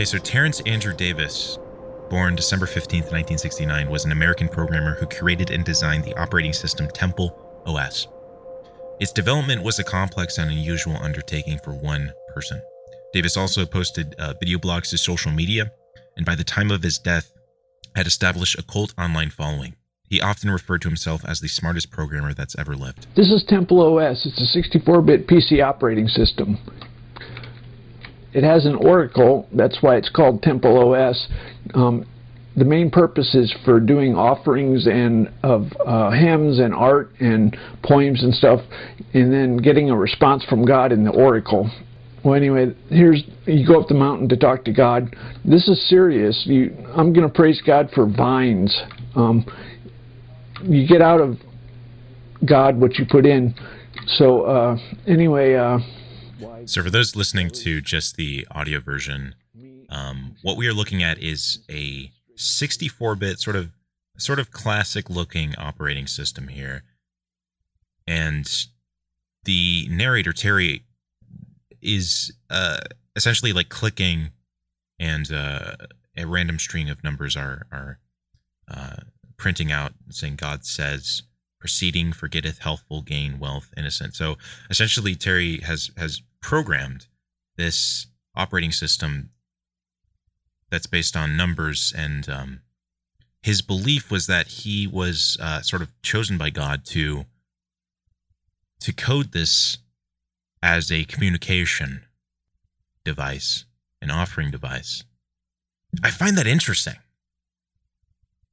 Okay, so Terrence Andrew Davis, born December 15th, 1969, was an American programmer who created and designed the operating system Temple OS. Its development was a complex and unusual undertaking for one person. Davis also posted uh, video blogs to social media, and by the time of his death, had established a cult online following. He often referred to himself as the smartest programmer that's ever lived. This is Temple OS. It's a 64 bit PC operating system. It has an Oracle, that's why it's called Temple OS. Um, the main purpose is for doing offerings and of uh, hymns and art and poems and stuff, and then getting a response from God in the Oracle. Well, anyway, here's you go up the mountain to talk to God. This is serious. You, I'm going to praise God for vines. Um, you get out of God what you put in. So uh, anyway. Uh, so for those listening to just the audio version, um, what we are looking at is a 64-bit sort of sort of classic-looking operating system here, and the narrator Terry is uh, essentially like clicking, and uh, a random string of numbers are are uh, printing out saying God says proceeding forgetteth healthful gain wealth innocent. So essentially, Terry has has programmed this operating system that's based on numbers and um, his belief was that he was uh, sort of chosen by God to to code this as a communication device, an offering device. I find that interesting.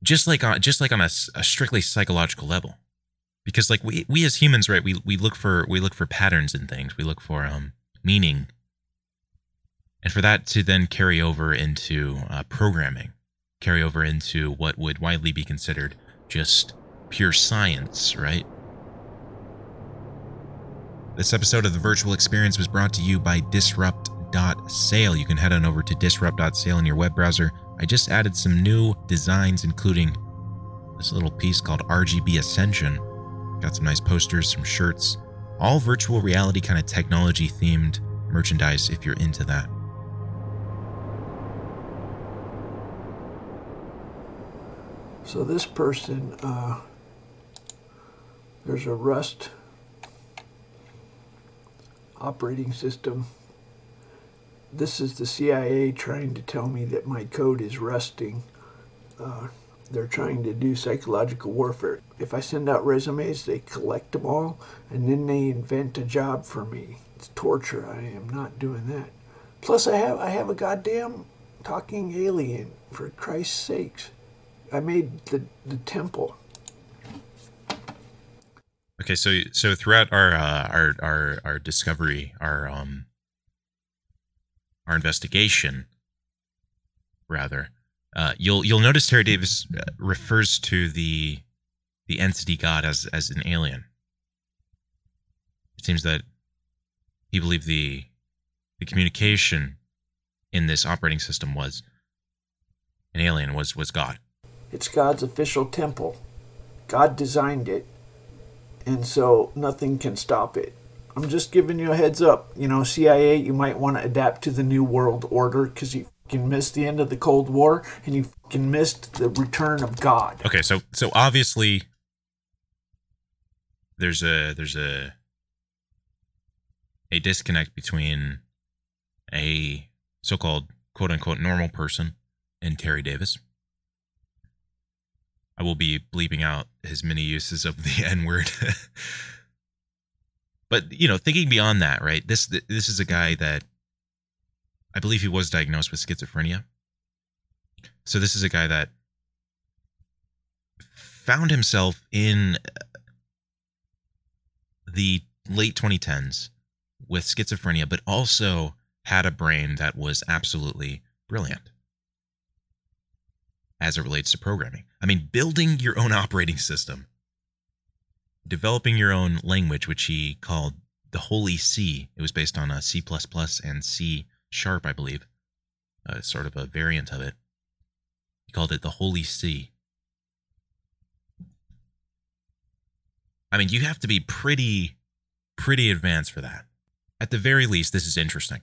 Just like on just like on a, a strictly psychological level, because like we we as humans, right? We we look for we look for patterns in things. We look for um meaning, and for that to then carry over into uh, programming, carry over into what would widely be considered just pure science, right? This episode of the Virtual Experience was brought to you by Disrupt.sale. You can head on over to disrupt.sale in your web browser. I just added some new designs, including this little piece called RGB Ascension. Got some nice posters, some shirts, all virtual reality kind of technology themed merchandise if you're into that. So this person, uh, there's a Rust operating system. This is the CIA trying to tell me that my code is rusting. Uh, they're trying to do psychological warfare. If I send out resumes, they collect them all and then they invent a job for me. It's torture. I am not doing that. Plus, I have I have a goddamn talking alien. For Christ's sakes, I made the the temple. Okay, so so throughout our uh, our our our discovery, our um our investigation, rather, uh, you'll you'll notice Terry Davis uh, refers to the the entity God as as an alien. It seems that he believed the the communication in this operating system was an alien was was God. It's God's official temple. God designed it and so nothing can stop it. I'm just giving you a heads up. You know, CIA, you might want to adapt to the new world order because you can miss the end of the Cold War and you can miss the return of God. Okay, so so obviously there's a there's a a disconnect between a so-called quote unquote normal person and Terry Davis. I will be bleeping out his many uses of the N word. but you know, thinking beyond that, right? This this is a guy that I believe he was diagnosed with schizophrenia. So this is a guy that found himself in uh, the late 2010s with schizophrenia, but also had a brain that was absolutely brilliant as it relates to programming. I mean, building your own operating system, developing your own language, which he called the Holy C. It was based on a C and C sharp, I believe, uh, sort of a variant of it. He called it the Holy C. I mean, you have to be pretty, pretty advanced for that. At the very least, this is interesting.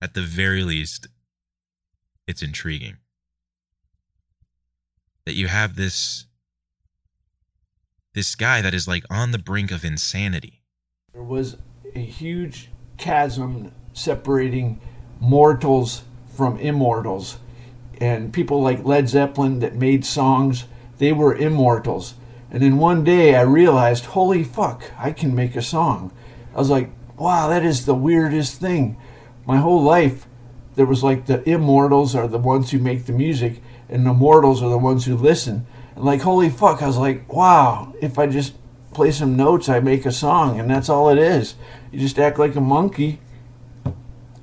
At the very least, it's intriguing. That you have this this guy that is like on the brink of insanity. There was a huge chasm separating mortals from immortals. And people like Led Zeppelin that made songs, they were immortals. And then one day I realized, holy fuck, I can make a song. I was like, wow, that is the weirdest thing. My whole life, there was like the immortals are the ones who make the music, and the mortals are the ones who listen. And like, holy fuck, I was like, wow, if I just play some notes, I make a song, and that's all it is. You just act like a monkey.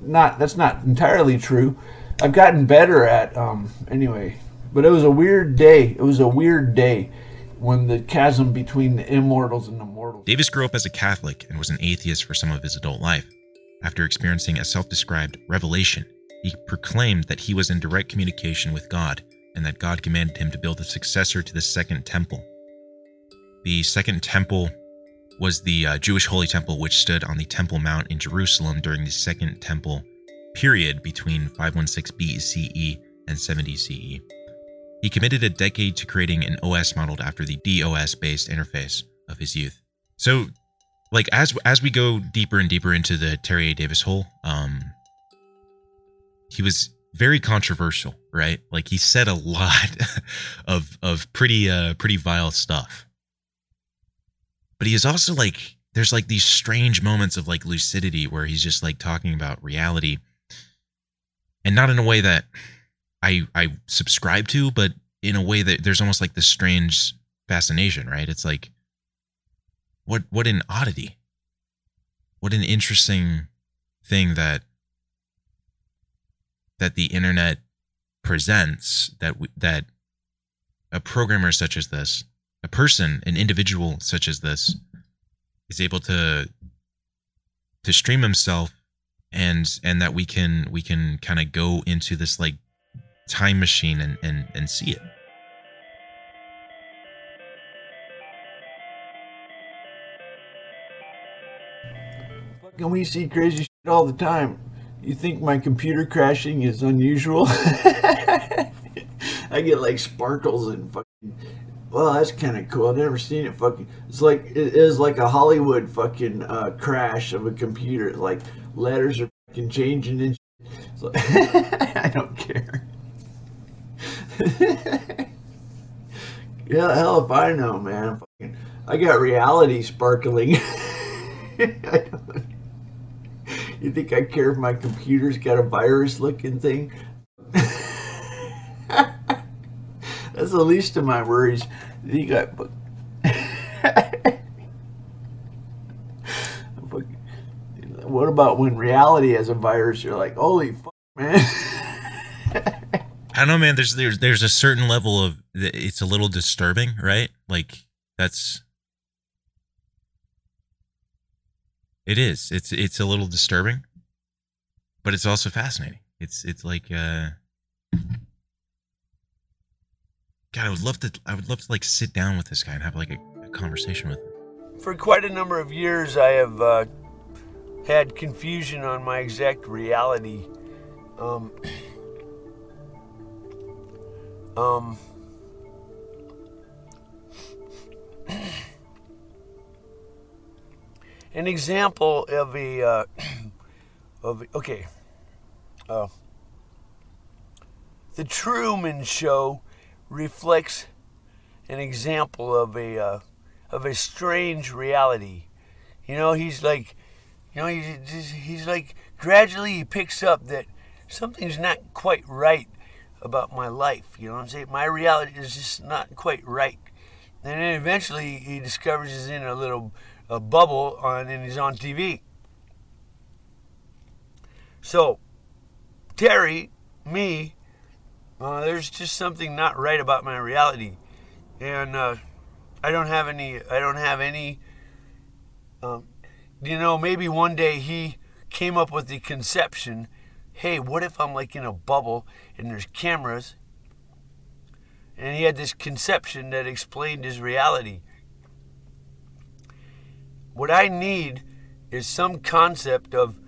Not that's not entirely true. I've gotten better at um anyway, but it was a weird day. It was a weird day when the chasm between the immortals and the mortals. Davis grew up as a Catholic and was an atheist for some of his adult life. After experiencing a self described revelation, he proclaimed that he was in direct communication with God and that God commanded him to build a successor to the Second Temple. The Second Temple was the uh, Jewish Holy Temple, which stood on the Temple Mount in Jerusalem during the Second Temple period between 516 BCE and 70 CE. He committed a decade to creating an OS modeled after the DOS based interface of his youth. So, like as as we go deeper and deeper into the Terry A. Davis hole, um, he was very controversial, right? Like he said a lot of of pretty uh pretty vile stuff. But he is also like there's like these strange moments of like lucidity where he's just like talking about reality and not in a way that I I subscribe to, but in a way that there's almost like this strange fascination, right? It's like what what an oddity. What an interesting thing that that the internet presents that we, that a programmer such as this, a person, an individual such as this is able to to stream himself and and that we can we can kind of go into this like time machine and and and see it Fucking we see crazy shit all the time. You think my computer crashing is unusual? I get like sparkles and fucking. Well, that's kind of cool. I've never seen it. Fucking, it's like it is like a Hollywood fucking uh, crash of a computer. Like letters are fucking changing and. Like, I don't care. yeah, hell if I know, man. Fucking, I got reality sparkling. You think I care if my computer's got a virus looking thing? That's the least of my worries. You got. what about when reality has a virus? You're like, holy fuck, man. I don't know, man. There's there's there's a certain level of it's a little disturbing, right? Like that's It is. It's it's a little disturbing, but it's also fascinating. It's it's like uh God, I would love to I would love to like sit down with this guy and have like a, a conversation with him. For quite a number of years I have uh, had confusion on my exact reality. Um, um an example of a uh, of okay uh, the truman show reflects an example of a uh, of a strange reality. You know he's like you know he's, he's like gradually he picks up that something's not quite right about my life. You know what i'm saying? My reality is just not quite right. And then eventually he discovers he's in a little a bubble on and he's on TV. So, Terry, me, uh, there's just something not right about my reality, and uh, I don't have any. I don't have any. Um, you know, maybe one day he came up with the conception. Hey, what if I'm like in a bubble and there's cameras? And he had this conception that explained his reality. What I need is some concept of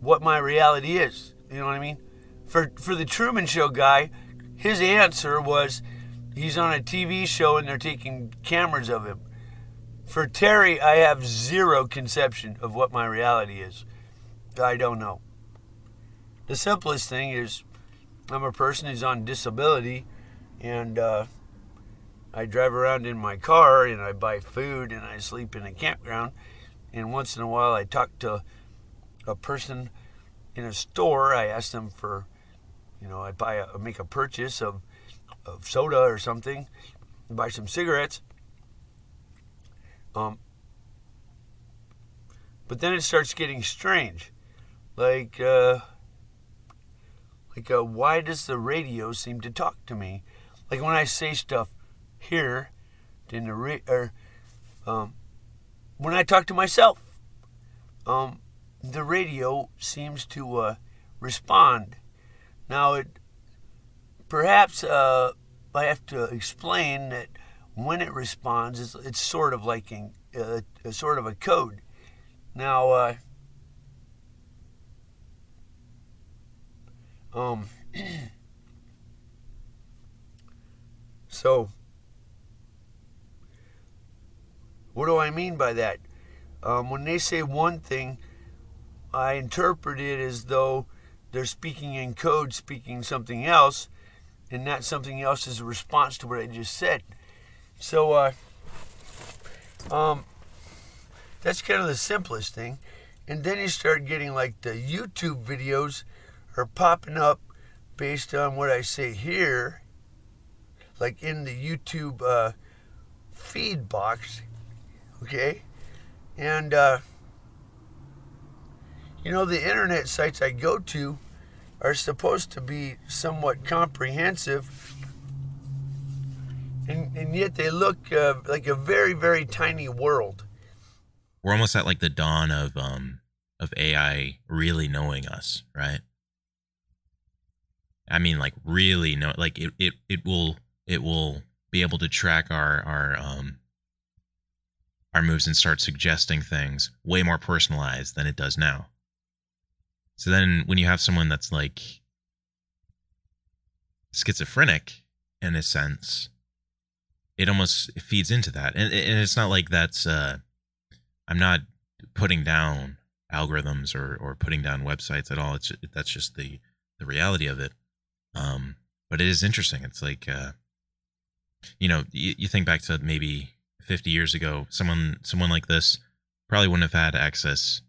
what my reality is. You know what I mean? For for the Truman Show guy, his answer was he's on a TV show and they're taking cameras of him. For Terry, I have zero conception of what my reality is. I don't know. The simplest thing is I'm a person who's on disability and uh, I drive around in my car and I buy food and I sleep in a campground. And once in a while, I talk to a person in a store. I ask them for, you know, I buy a, make a purchase of, of soda or something, buy some cigarettes. Um, but then it starts getting strange. Like, uh, like, uh, why does the radio seem to talk to me? Like when I say stuff here, in the ra- or um, when I talk to myself, um, the radio seems to uh, respond. Now, it perhaps uh, I have to explain that when it responds, it's, it's sort of like a, a, a, sort of a code. Now, uh, um, so what do I mean by that? Um, when they say one thing, I interpret it as though they're speaking in code, speaking something else, and that something else is a response to what I just said. So, uh, um, that's kind of the simplest thing. And then you start getting like the YouTube videos are popping up based on what I say here, like in the YouTube uh, feed box, okay? And, uh, you know, the internet sites I go to are supposed to be somewhat comprehensive, and, and yet they look uh, like a very, very tiny world. We're almost at like the dawn of um of AI really knowing us, right? I mean, like really know, like it, it, it will, it will be able to track our, our, um, our moves and start suggesting things way more personalized than it does now. So then when you have someone that's like schizophrenic in a sense, it almost feeds into that. And, and it's not like that's, uh, I'm not putting down algorithms or, or putting down websites at all. It's, that's just the, the reality of it. Um, but it is interesting. It's like, uh, you know, you, you think back to maybe 50 years ago, someone, someone like this probably wouldn't have had access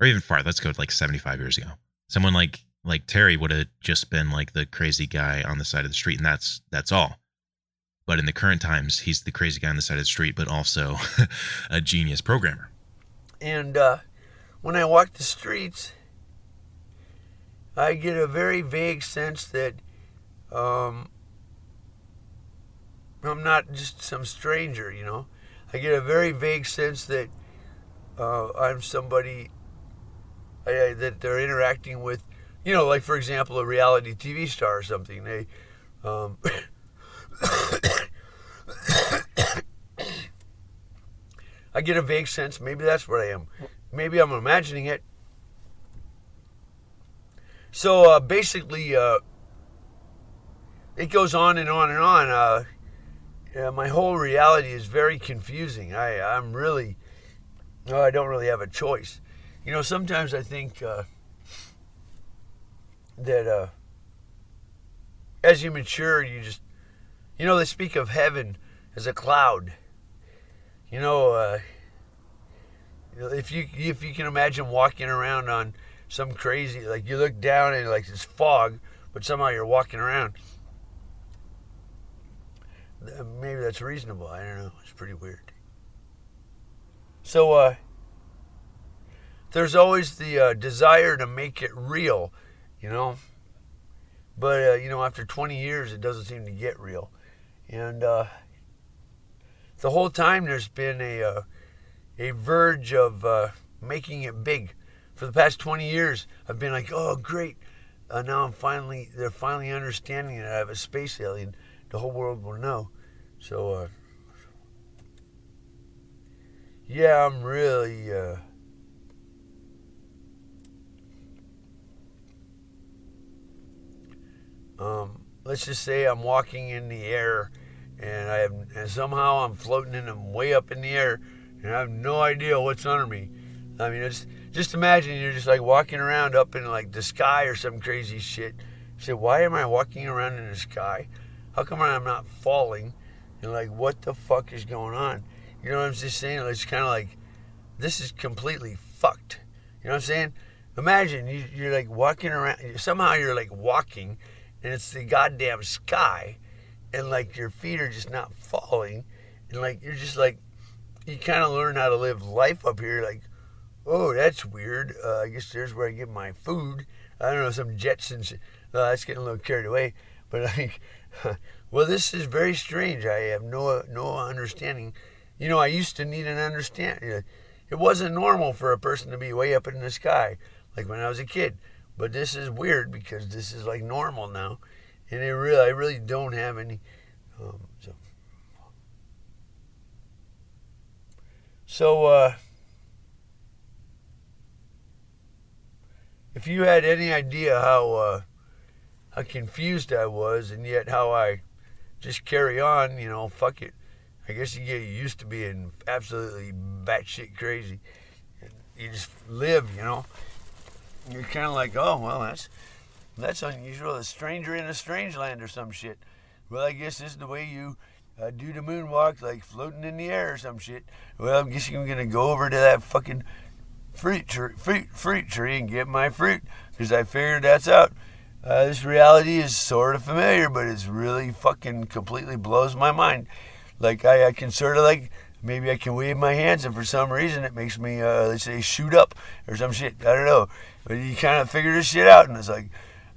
or even far. Let's go like 75 years ago. Someone like, like Terry would have just been like the crazy guy on the side of the street. And that's, that's all. But in the current times, he's the crazy guy on the side of the street, but also a genius programmer. And uh, when I walk the streets, I get a very vague sense that um, I'm not just some stranger, you know. I get a very vague sense that uh, I'm somebody I, that they're interacting with, you know, like for example, a reality TV star or something. They, um, I get a vague sense. Maybe that's what I am. Maybe I'm imagining it. So uh, basically, uh, it goes on and on and on. Uh, yeah, my whole reality is very confusing. I, I'm really, no, I don't really have a choice. You know, sometimes I think uh, that uh, as you mature, you just, you know, they speak of heaven as a cloud. You know, uh, if you if you can imagine walking around on some crazy like you look down and like it's fog, but somehow you're walking around. Maybe that's reasonable. I don't know. It's pretty weird. So uh, there's always the uh, desire to make it real, you know. But uh, you know, after 20 years, it doesn't seem to get real, and uh, the whole time there's been a uh, a verge of uh, making it big for the past 20 years, I've been like, oh, great. Uh, now I'm finally, they're finally understanding that I have a space alien. The whole world will know. So, yeah, I'm really, Um, let's just say I'm walking in the air, and I have and somehow I'm floating and I'm way up in the air, and I have no idea what's under me. I mean, it's just imagine you're just like walking around up in like the sky or some crazy shit. You say, why am I walking around in the sky? How come I'm not falling? And like, what the fuck is going on? You know what I'm just saying? It's kind of like, this is completely fucked. You know what I'm saying? Imagine you, you're like walking around, somehow you're like walking, and it's the goddamn sky, and like your feet are just not falling, and like you're just like, you kind of learn how to live life up here. Like, oh, that's weird. Uh, I guess there's where I get my food. I don't know, some Jetsons. Uh, that's getting a little carried away. But like, well, this is very strange. I have no no understanding. You know, I used to need an understanding. It wasn't normal for a person to be way up in the sky, like when I was a kid. But this is weird because this is like normal now, and it really, I really don't have any. Um, so, so uh, if you had any idea how uh, how confused I was, and yet how I just carry on, you know, fuck it. I guess you get used to being absolutely batshit crazy. You just live, you know. You're kind of like, oh well, that's that's unusual. A stranger in a strange land or some shit. Well, I guess this is the way you uh, do the moonwalk, like floating in the air or some shit. Well, I'm guessing I'm gonna go over to that fucking fruit tree, fruit fruit tree and get my fruit because I figured that's out. Uh, this reality is sort of familiar, but it's really fucking completely blows my mind. Like I, I can sort of like maybe I can wave my hands, and for some reason it makes me uh, let's say shoot up or some shit. I don't know, but you kind of figure this shit out, and it's like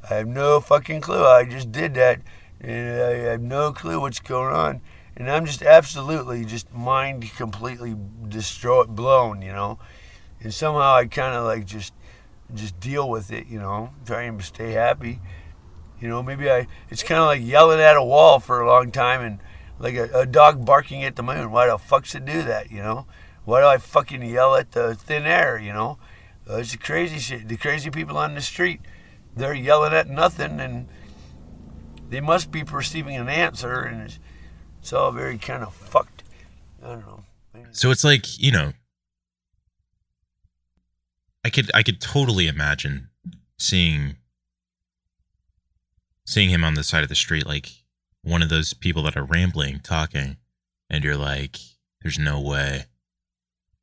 I have no fucking clue. I just did that, and I have no clue what's going on, and I'm just absolutely just mind completely destroyed, blown, you know, and somehow I kind of like just just deal with it, you know, trying to stay happy. You know, maybe I it's kind of like yelling at a wall for a long time and like a, a, dog barking at the moon. Why the fuck should do that, you know? Why do I fucking yell at the thin air, you know? It's the crazy shit. The crazy people on the street, they're yelling at nothing and they must be perceiving an answer and it's, it's all very kind of fucked. I don't know. So it's like, you know, I could I could totally imagine seeing seeing him on the side of the street like one of those people that are rambling talking and you're like there's no way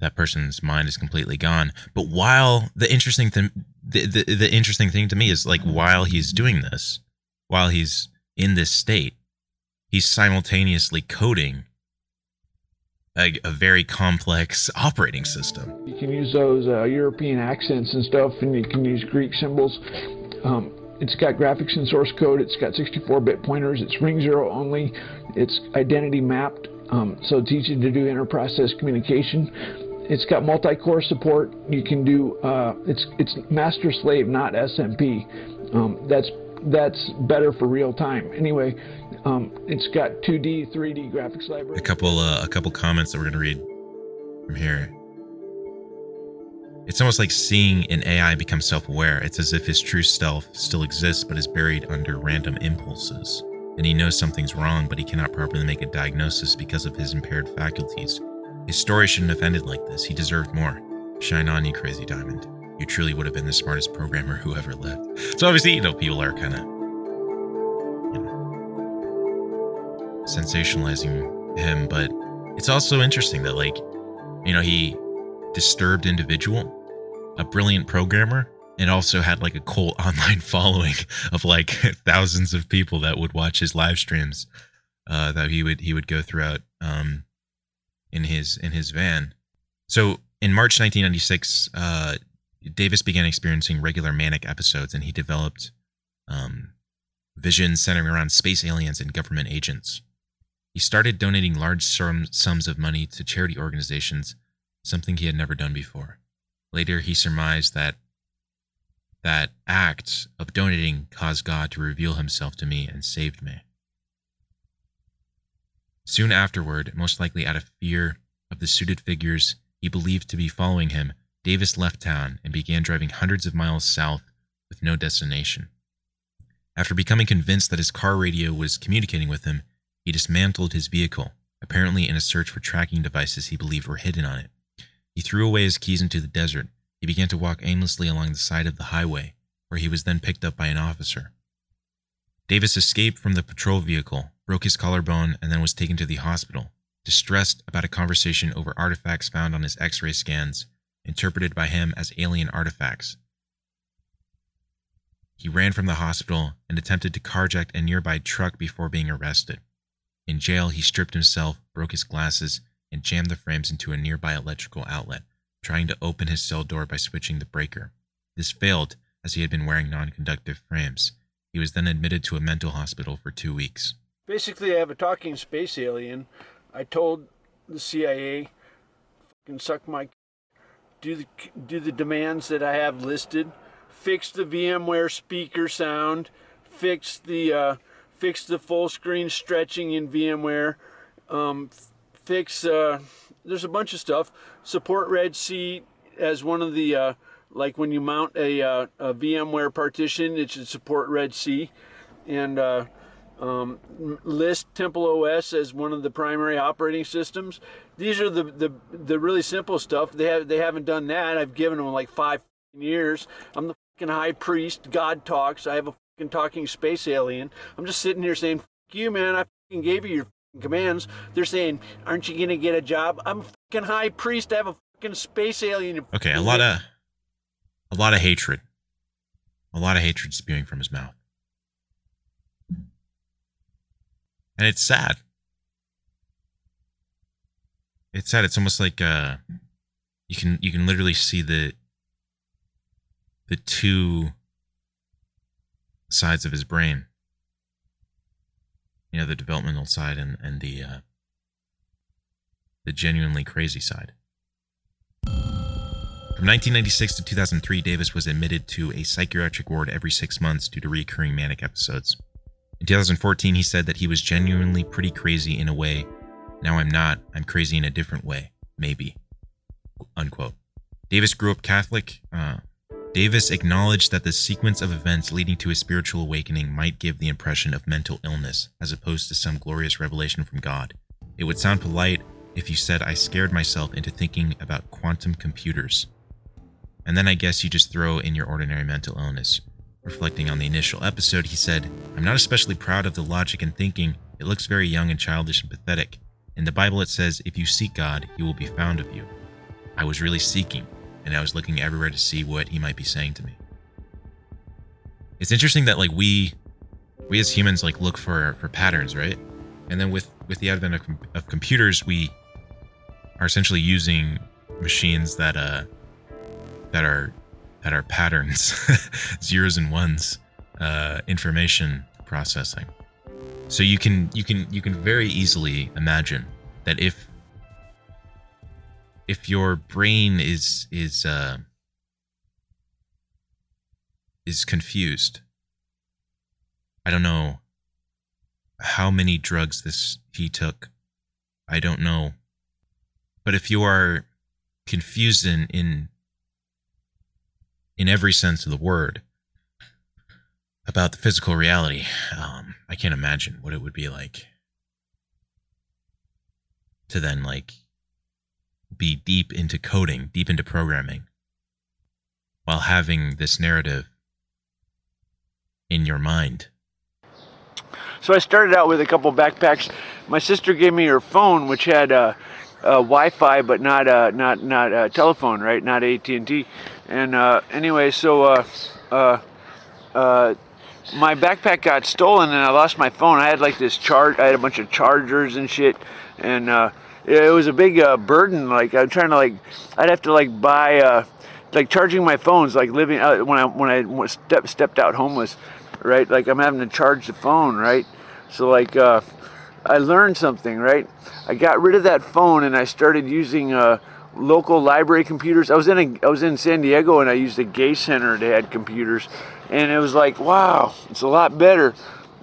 that person's mind is completely gone but while the interesting thing the, the, the interesting thing to me is like while he's doing this while he's in this state he's simultaneously coding a, a, very complex operating system. You can use those uh, European accents and stuff, and you can use Greek symbols. Um, it's got graphics and source code. It's got 64-bit pointers. It's ring zero only. It's identity mapped, um, so it's easy to do inter-process communication. It's got multi-core support. You can do uh, it's it's master slave, not SMP. Um, that's that's better for real time. Anyway, um, it's got 2D, 3D graphics library. A couple, uh, a couple comments that we're gonna read from here. It's almost like seeing an AI become self-aware. It's as if his true self still exists, but is buried under random impulses. And he knows something's wrong, but he cannot properly make a diagnosis because of his impaired faculties. His story shouldn't have ended like this. He deserved more. Shine on, you crazy diamond. You truly would have been the smartest programmer who ever lived. So obviously, you know, people are kind of sensationalizing him, but it's also interesting that, like, you know, he disturbed individual, a brilliant programmer, and also had like a cult online following of like thousands of people that would watch his live streams uh, that he would he would go throughout um, in his in his van. So in March 1996, uh, Davis began experiencing regular manic episodes, and he developed um, visions centering around space aliens and government agents. He started donating large sums of money to charity organizations, something he had never done before. Later, he surmised that that act of donating caused God to reveal himself to me and saved me. Soon afterward, most likely out of fear of the suited figures he believed to be following him, Davis left town and began driving hundreds of miles south with no destination. After becoming convinced that his car radio was communicating with him, he dismantled his vehicle, apparently in a search for tracking devices he believed were hidden on it. He threw away his keys into the desert. He began to walk aimlessly along the side of the highway, where he was then picked up by an officer. Davis escaped from the patrol vehicle, broke his collarbone, and then was taken to the hospital, distressed about a conversation over artifacts found on his x ray scans, interpreted by him as alien artifacts. He ran from the hospital and attempted to carjack a nearby truck before being arrested. In jail, he stripped himself, broke his glasses, and jammed the frames into a nearby electrical outlet, trying to open his cell door by switching the breaker. This failed as he had been wearing non conductive frames. He was then admitted to a mental hospital for two weeks. Basically, I have a talking space alien. I told the CIA, "Fucking suck my, do the do the demands that I have listed, fix the VMware speaker sound, fix the uh, fix the full screen stretching in VMware, um, fix. Uh, there's a bunch of stuff. Support RedSea as one of the uh, like when you mount a, uh, a, VMware partition, it should support RedSea, and uh, um, list Temple OS as one of the primary operating systems. These are the, the the really simple stuff. They have they haven't done that. I've given them like five years. I'm the fucking high priest. God talks. I have a fucking talking space alien. I'm just sitting here saying, "Fuck you, man. I fucking gave you your commands." They're saying, "Aren't you gonna get a job?" I'm a fucking high priest. I have a fucking space alien. Okay, a lot of a lot of hatred, a lot of hatred spewing from his mouth. and it's sad. It's sad. It's almost like uh, you can you can literally see the the two sides of his brain. You know, the developmental side and and the uh, the genuinely crazy side. From 1996 to 2003, Davis was admitted to a psychiatric ward every six months due to recurring manic episodes. In 2014, he said that he was genuinely pretty crazy in a way. Now I'm not. I'm crazy in a different way. Maybe. Unquote. Davis grew up Catholic. Uh, Davis acknowledged that the sequence of events leading to his spiritual awakening might give the impression of mental illness, as opposed to some glorious revelation from God. It would sound polite if you said I scared myself into thinking about quantum computers. And then I guess you just throw in your ordinary mental illness. Reflecting on the initial episode, he said, I'm not especially proud of the logic and thinking. It looks very young and childish and pathetic. In the Bible, it says, If you seek God, he will be found of you. I was really seeking, and I was looking everywhere to see what he might be saying to me. It's interesting that like we, we as humans like look for for patterns, right? And then with with the advent of, of computers, we are essentially using machines that uh that are that are patterns, zeros and ones, uh, information processing. So you can you can you can very easily imagine that if if your brain is is uh, is confused, I don't know how many drugs this he took. I don't know, but if you are confused in in in every sense of the word about the physical reality. Um, I can't imagine what it would be like to then like be deep into coding, deep into programming, while having this narrative in your mind. So I started out with a couple backpacks. My sister gave me her phone, which had uh, uh, Wi-Fi, but not uh, not not uh, telephone, right? Not AT&T. And uh, anyway, so uh, uh, my backpack got stolen, and I lost my phone. I had like this charge. I had a bunch of chargers and shit, and it was a big burden. Like I'm trying to like, I'd have to like buy like charging my phones, like living uh, when I when I step, stepped out homeless, right? Like I'm having to charge the phone, right? So like. I learned something, right? I got rid of that phone and I started using uh, local library computers. I was in a, I was in San Diego and I used a gay center that had computers, and it was like, wow, it's a lot better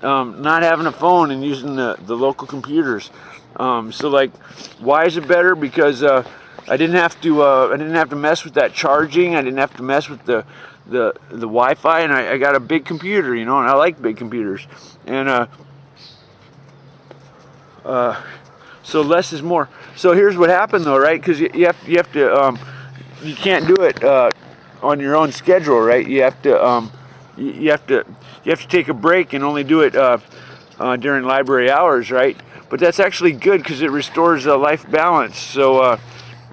um, not having a phone and using the, the local computers. Um, so like, why is it better? Because uh, I didn't have to uh, I didn't have to mess with that charging. I didn't have to mess with the the the Wi-Fi, and I, I got a big computer, you know, and I like big computers, and uh, uh, so less is more. So here's what happened though, right? Because you, you have you have to um, you can't do it uh, on your own schedule, right? You have to um, you, have to you have to take a break and only do it uh, uh, during library hours, right? But that's actually good because it restores uh, life balance. So uh,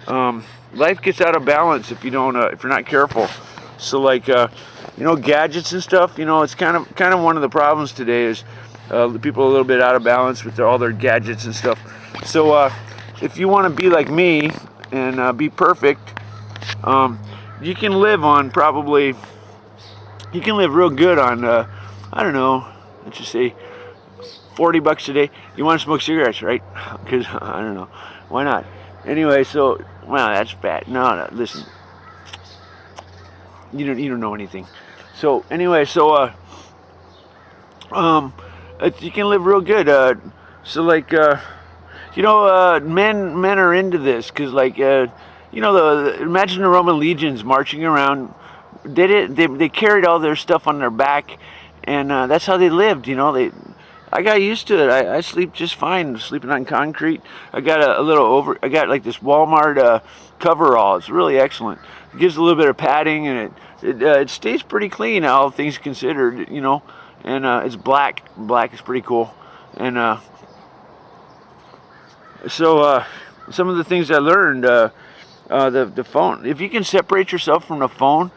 um, life gets out of balance if you don't uh, if you're not careful. So like uh, you know gadgets and stuff. You know it's kind of kind of one of the problems today is uh, people a little bit out of balance with their, all their gadgets and stuff. So uh, if you want to be like me and uh, be perfect, um, you can live on probably you can live real good on uh, I don't know let's just say 40 bucks a day. You want to smoke cigarettes, right? Because I don't know why not. Anyway, so well that's bad. No, no, listen, you don't you don't know anything. So anyway, so uh, um, you can live real good. Uh, so like uh, you know, uh, men men are into this because like uh, you know the imagine the Roman legions marching around. They did they they carried all their stuff on their back, and uh, that's how they lived. You know they. I got used to it. I, I sleep just fine sleeping on concrete. I got a, a little over. I got like this Walmart uh, coverall. It's really excellent. It gives a little bit of padding and it it, uh, it stays pretty clean, all things considered. You know, and uh, it's black. Black is pretty cool, and uh, so uh, some of the things I learned, uh, uh, the the phone. If you can separate yourself from the phone,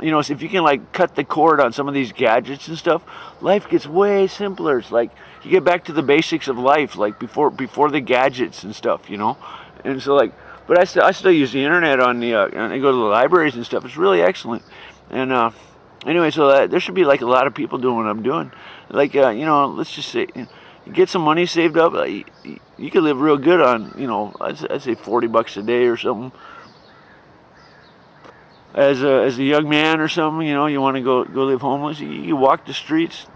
you know, if you can like cut the cord on some of these gadgets and stuff, life gets way simpler. It's like you get back to the basics of life, like before before the gadgets and stuff, you know. And so like, but I still I still use the internet on the uh, and I go to the libraries and stuff. It's really excellent. And uh, anyway, so that, there should be like a lot of people doing what I'm doing. Like uh, you know, let's just say. You know, get some money saved up. Uh, you, you could live real good on, you know, I'd, I'd say 40 bucks a day or something. As a, as a young man or something, you know, you want to go go live homeless, you, you walk the streets,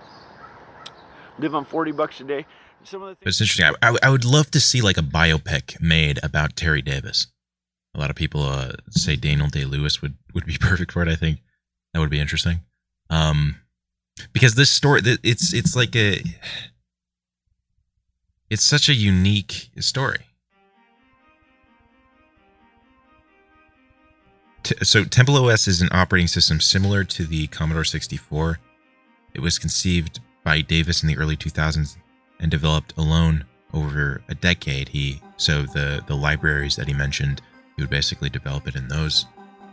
live on 40 bucks a day. Some of the It's interesting. I, I, I would love to see like a biopic made about Terry Davis. A lot of people uh, say Daniel Day Lewis would, would be perfect for it. I think that would be interesting. Um, because this story, it's it's like a it's such a unique story. So, Temple OS is an operating system similar to the Commodore 64. It was conceived by Davis in the early 2000s and developed alone over a decade. He so the the libraries that he mentioned, he would basically develop it in those.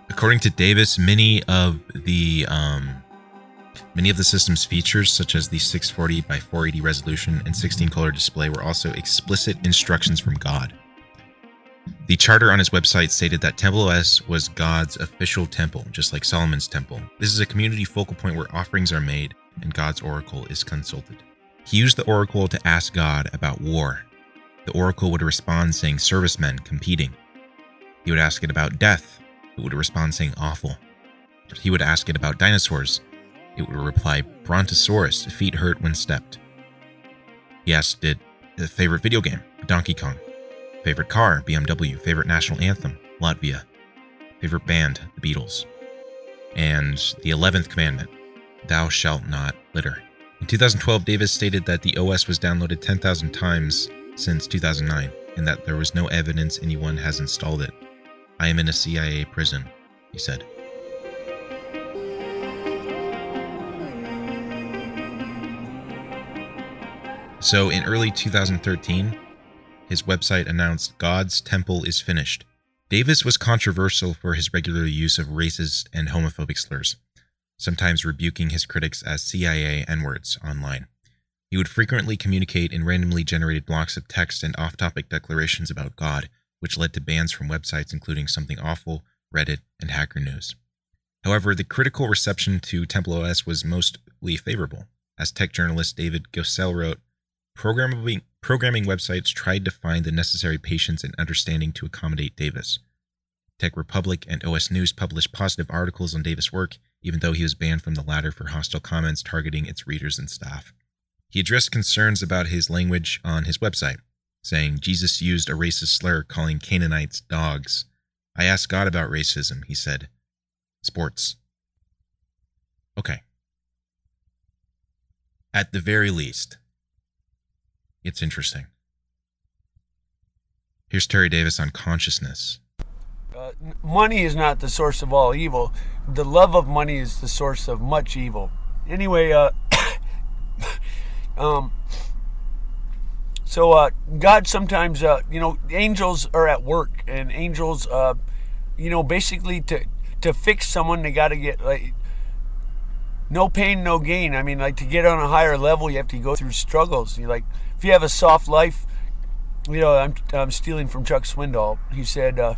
According to Davis, many of the um, Many of the system's features, such as the 640 by 480 resolution and 16 color display, were also explicit instructions from God. The charter on his website stated that Temple OS was God's official temple, just like Solomon's temple. This is a community focal point where offerings are made and God's oracle is consulted. He used the oracle to ask God about war. The oracle would respond saying servicemen competing. He would ask it about death. It would respond saying awful. He would ask it about dinosaurs. It would reply Brontosaurus, feet hurt when stepped. He asked it favorite video game, Donkey Kong. Favorite car, BMW. Favorite national anthem, Latvia. Favorite band, the Beatles. And the 11th commandment, Thou shalt not litter. In 2012, Davis stated that the OS was downloaded 10,000 times since 2009 and that there was no evidence anyone has installed it. I am in a CIA prison, he said. So in early 2013, his website announced God's Temple is finished. Davis was controversial for his regular use of racist and homophobic slurs, sometimes rebuking his critics as CIA N words online. He would frequently communicate in randomly generated blocks of text and off topic declarations about God, which led to bans from websites including Something Awful, Reddit, and Hacker News. However, the critical reception to Temple OS was mostly favorable. As tech journalist David Cassel wrote, Programming, programming websites tried to find the necessary patience and understanding to accommodate Davis. Tech Republic and OS News published positive articles on Davis' work, even though he was banned from the latter for hostile comments targeting its readers and staff. He addressed concerns about his language on his website, saying Jesus used a racist slur calling Canaanites dogs. I asked God about racism, he said. Sports. Okay. At the very least, it's interesting. Here's Terry Davis on consciousness. Uh, money is not the source of all evil. The love of money is the source of much evil. Anyway, uh, um, so uh, God sometimes, uh, you know, angels are at work, and angels, uh, you know, basically to to fix someone, they got to get like no pain, no gain. I mean, like to get on a higher level, you have to go through struggles. You like if you have a soft life, you know, I'm I'm stealing from Chuck Swindoll. He said, uh,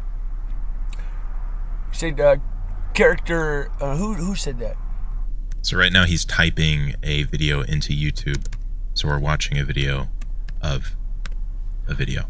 he said, uh, character. Uh, who who said that? So right now he's typing a video into YouTube. So we're watching a video of a video.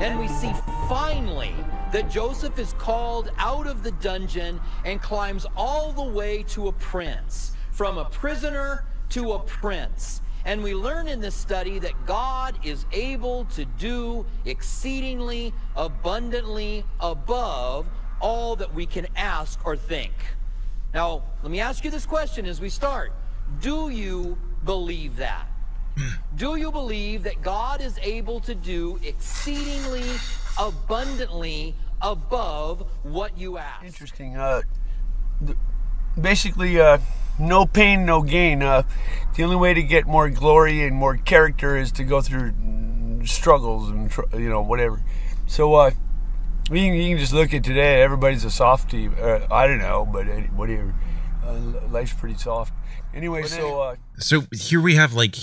And we see finally that Joseph is called out of the dungeon and climbs all the way to a prince, from a prisoner to a prince. And we learn in this study that God is able to do exceedingly abundantly above all that we can ask or think. Now, let me ask you this question as we start Do you believe that? Do you believe that God is able to do exceedingly abundantly above what you ask? Interesting. Uh, basically, uh, no pain, no gain. Uh, the only way to get more glory and more character is to go through struggles and you know whatever. So uh, you can, you can just look at today. Everybody's a softie. Uh, I don't know, but whatever. Uh, life's pretty soft. Anyway, so uh, so here we have like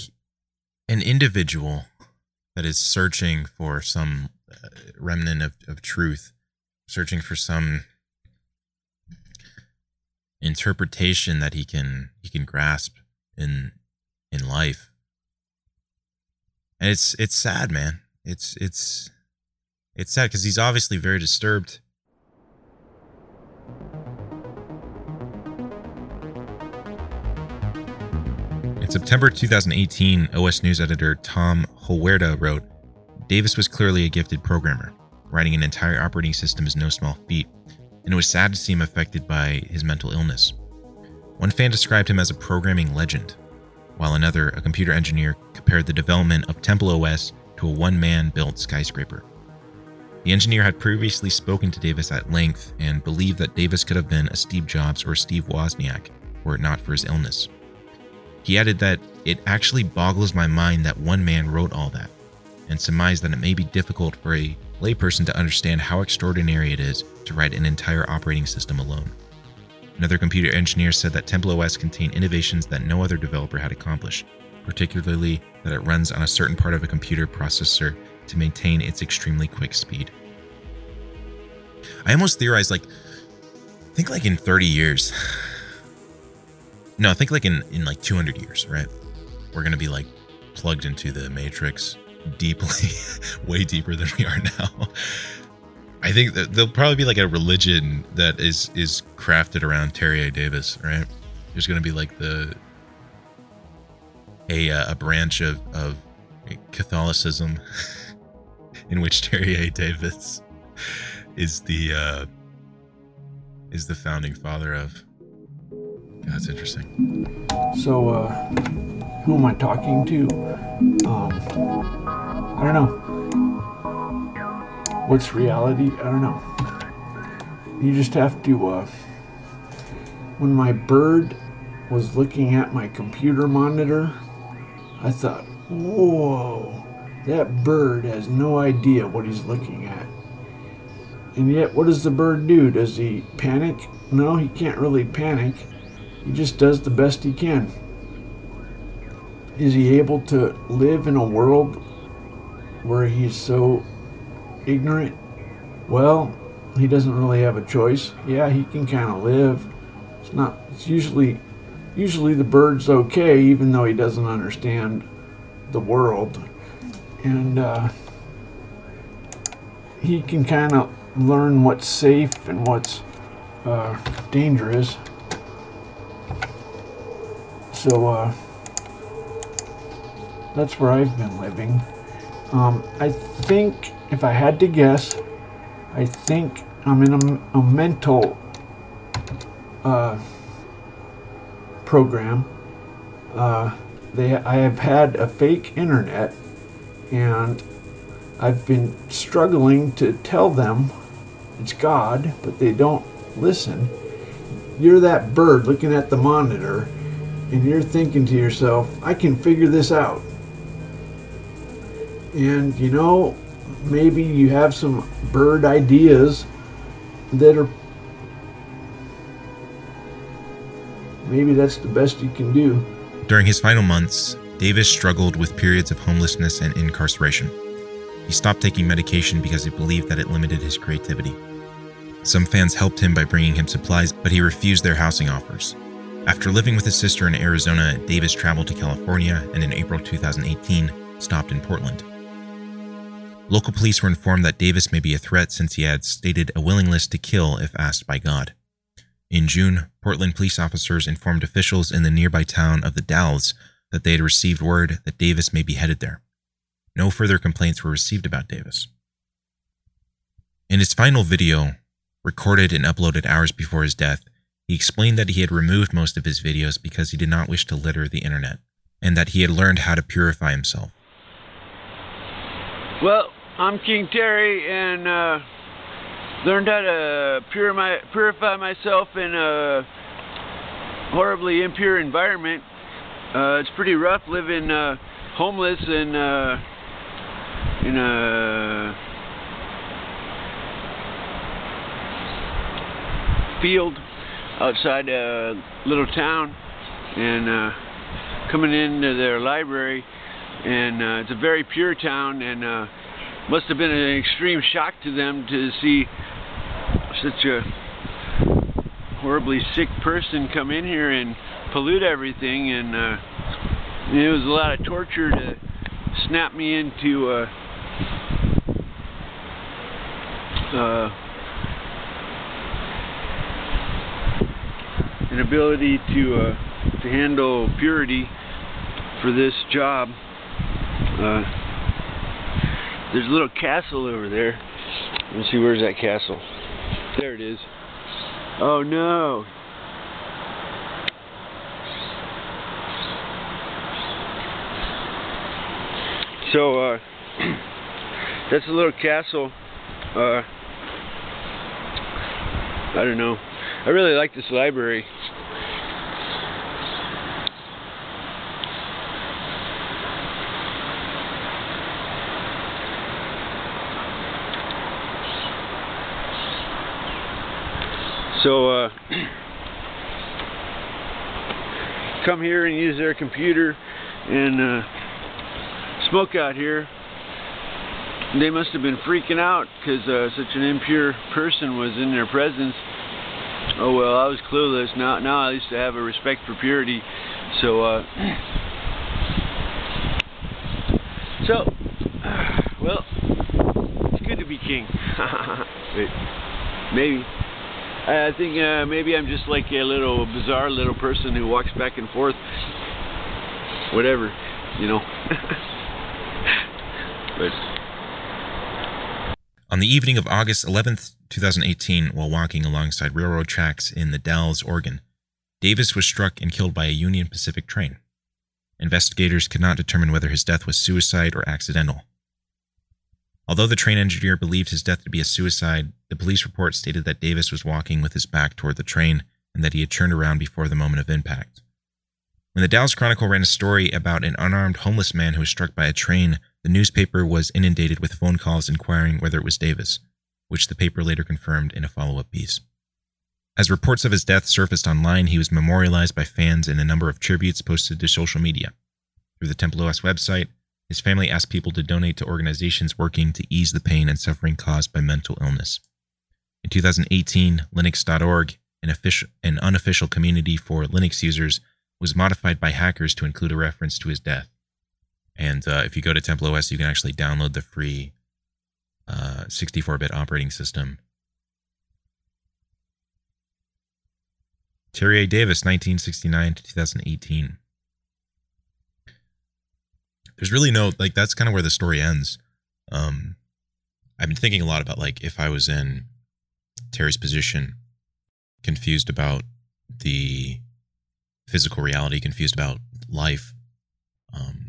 an individual that is searching for some uh, remnant of, of truth, searching for some interpretation that he can he can grasp in in life. And it's it's sad, man. It's it's it's sad because he's obviously very disturbed. In September 2018, OS News editor Thom Holwerda wrote Davis was clearly a gifted programmer. Writing an entire operating system is no small feat, and it was sad to see him affected by his mental illness. One fan described him as a programming legend, while another, a computer engineer, compared the development of Temple OS to a one man built skyscraper. The engineer had previously spoken to Davis at length and believed that Davis could have been a Steve Jobs or Steve Wozniak were it not for his illness. He added that it actually boggles my mind that one man wrote all that, and surmised that it may be difficult for a layperson to understand how extraordinary it is to write an entire operating system alone. Another computer engineer said that Temple OS contained innovations that no other developer had accomplished, particularly that it runs on a certain part of a computer processor to maintain its extremely quick speed. I almost theorized like think like in 30 years. No, I think like in in like 200 years, right? We're going to be like plugged into the matrix deeply way deeper than we are now. I think that there'll probably be like a religion that is is crafted around Terry A. Davis, right? There's going to be like the a uh, a branch of of Catholicism in which Terry A. Davis is the uh, is the founding father of. That's interesting. So, uh, who am I talking to? Um, I don't know. What's reality? I don't know. You just have to. Uh, when my bird was looking at my computer monitor, I thought, whoa, that bird has no idea what he's looking at. And yet, what does the bird do? Does he panic? No, he can't really panic. He just does the best he can. Is he able to live in a world where he's so ignorant? Well, he doesn't really have a choice. Yeah, he can kind of live. It's not, it's usually, usually the bird's okay, even though he doesn't understand the world. And, uh, he can kind of learn what's safe and what's uh, dangerous. So uh, that's where I've been living. Um, I think, if I had to guess, I think I'm in a, a mental uh, program. Uh, they, I have had a fake internet, and I've been struggling to tell them it's God, but they don't listen. You're that bird looking at the monitor, and you're thinking to yourself, I can figure this out. And you know, maybe you have some bird ideas that are maybe that's the best you can do. During his final months, Davis struggled with periods of homelessness and incarceration. He stopped taking medication because he believed that it limited his creativity. Some fans helped him by bringing him supplies, but he refused their housing offers. After living with his sister in Arizona, Davis traveled to California and in April 2018 stopped in Portland. Local police were informed that Davis may be a threat since he had stated a willingness to kill if asked by God. In June, Portland police officers informed officials in the nearby town of the Dalles that they had received word that Davis may be headed there. No further complaints were received about Davis. In his final video, recorded and uploaded hours before his death, he explained that he had removed most of his videos because he did not wish to litter the internet, and that he had learned how to purify himself. Well, I'm King Terry, and uh, learned how to purify, purify myself in a horribly impure environment. Uh, it's pretty rough living uh, homeless and uh, in a field outside a little town and uh, coming into their library and uh, it's a very pure town and uh, must have been an extreme shock to them to see such a horribly sick person come in here and pollute everything and uh, it was a lot of torture to snap me into uh, uh, an ability to uh, to handle purity for this job. Uh, there's a little castle over there. Let's see, where's that castle? There it is. Oh no! So, uh, that's a little castle. Uh, I don't know. I really like this library. So, uh, come here and use their computer and uh, smoke out here. They must have been freaking out because uh, such an impure person was in their presence. Oh well, I was clueless. Now, now I used to have a respect for purity. So, uh, so, well, it's good to be king. Wait, maybe. I think uh, maybe I'm just like a little bizarre little person who walks back and forth. Whatever, you know. but. On the evening of August 11th, 2018, while walking alongside railroad tracks in the Dalles, Oregon, Davis was struck and killed by a Union Pacific train. Investigators could not determine whether his death was suicide or accidental. Although the train engineer believed his death to be a suicide, the police report stated that Davis was walking with his back toward the train and that he had turned around before the moment of impact. When the Dalles Chronicle ran a story about an unarmed homeless man who was struck by a train, the newspaper was inundated with phone calls inquiring whether it was Davis, which the paper later confirmed in a follow up piece. As reports of his death surfaced online, he was memorialized by fans in a number of tributes posted to social media. Through the Temple OS website, his family asked people to donate to organizations working to ease the pain and suffering caused by mental illness. In 2018, Linux.org, an, official, an unofficial community for Linux users, was modified by hackers to include a reference to his death. And uh, if you go to Temple OS, you can actually download the free 64 uh, operating system. Terry A. Davis, 1969 to 2018. there's really no like that's kind of where the story ends. Um, I've been thinking a lot about like if I was in Terry's position, confused about the physical reality, confused about life, um,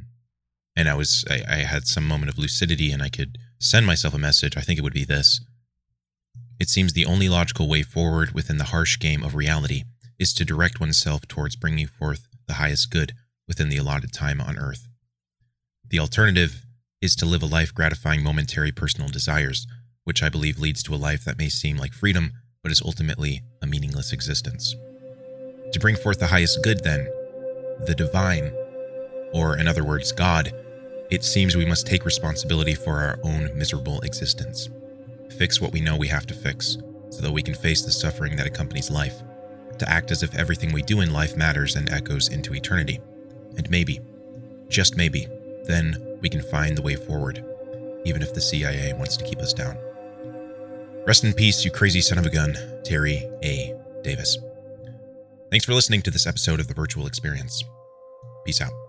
and I was I, I had some moment of lucidity and I could send myself a message. I think it would be this. It seems the only logical way forward within the harsh game of reality is to direct oneself towards bringing forth the highest good within the allotted time on earth. The alternative is to live a life gratifying momentary personal desires, which I believe leads to a life that may seem like freedom, but is ultimately a meaningless existence. To bring forth the highest good, then, the divine, or in other words, God, it seems we must take responsibility for our own miserable existence. Fix what we know we have to fix, so that we can face the suffering that accompanies life, to act as if everything we do in life matters and echoes into eternity. And maybe, just maybe, then we can find the way forward, even if the CIA wants to keep us down. Rest in peace, you crazy son of a gun, Terry A. Davis. Thanks for listening to this episode of The Virtual Experience. Peace out.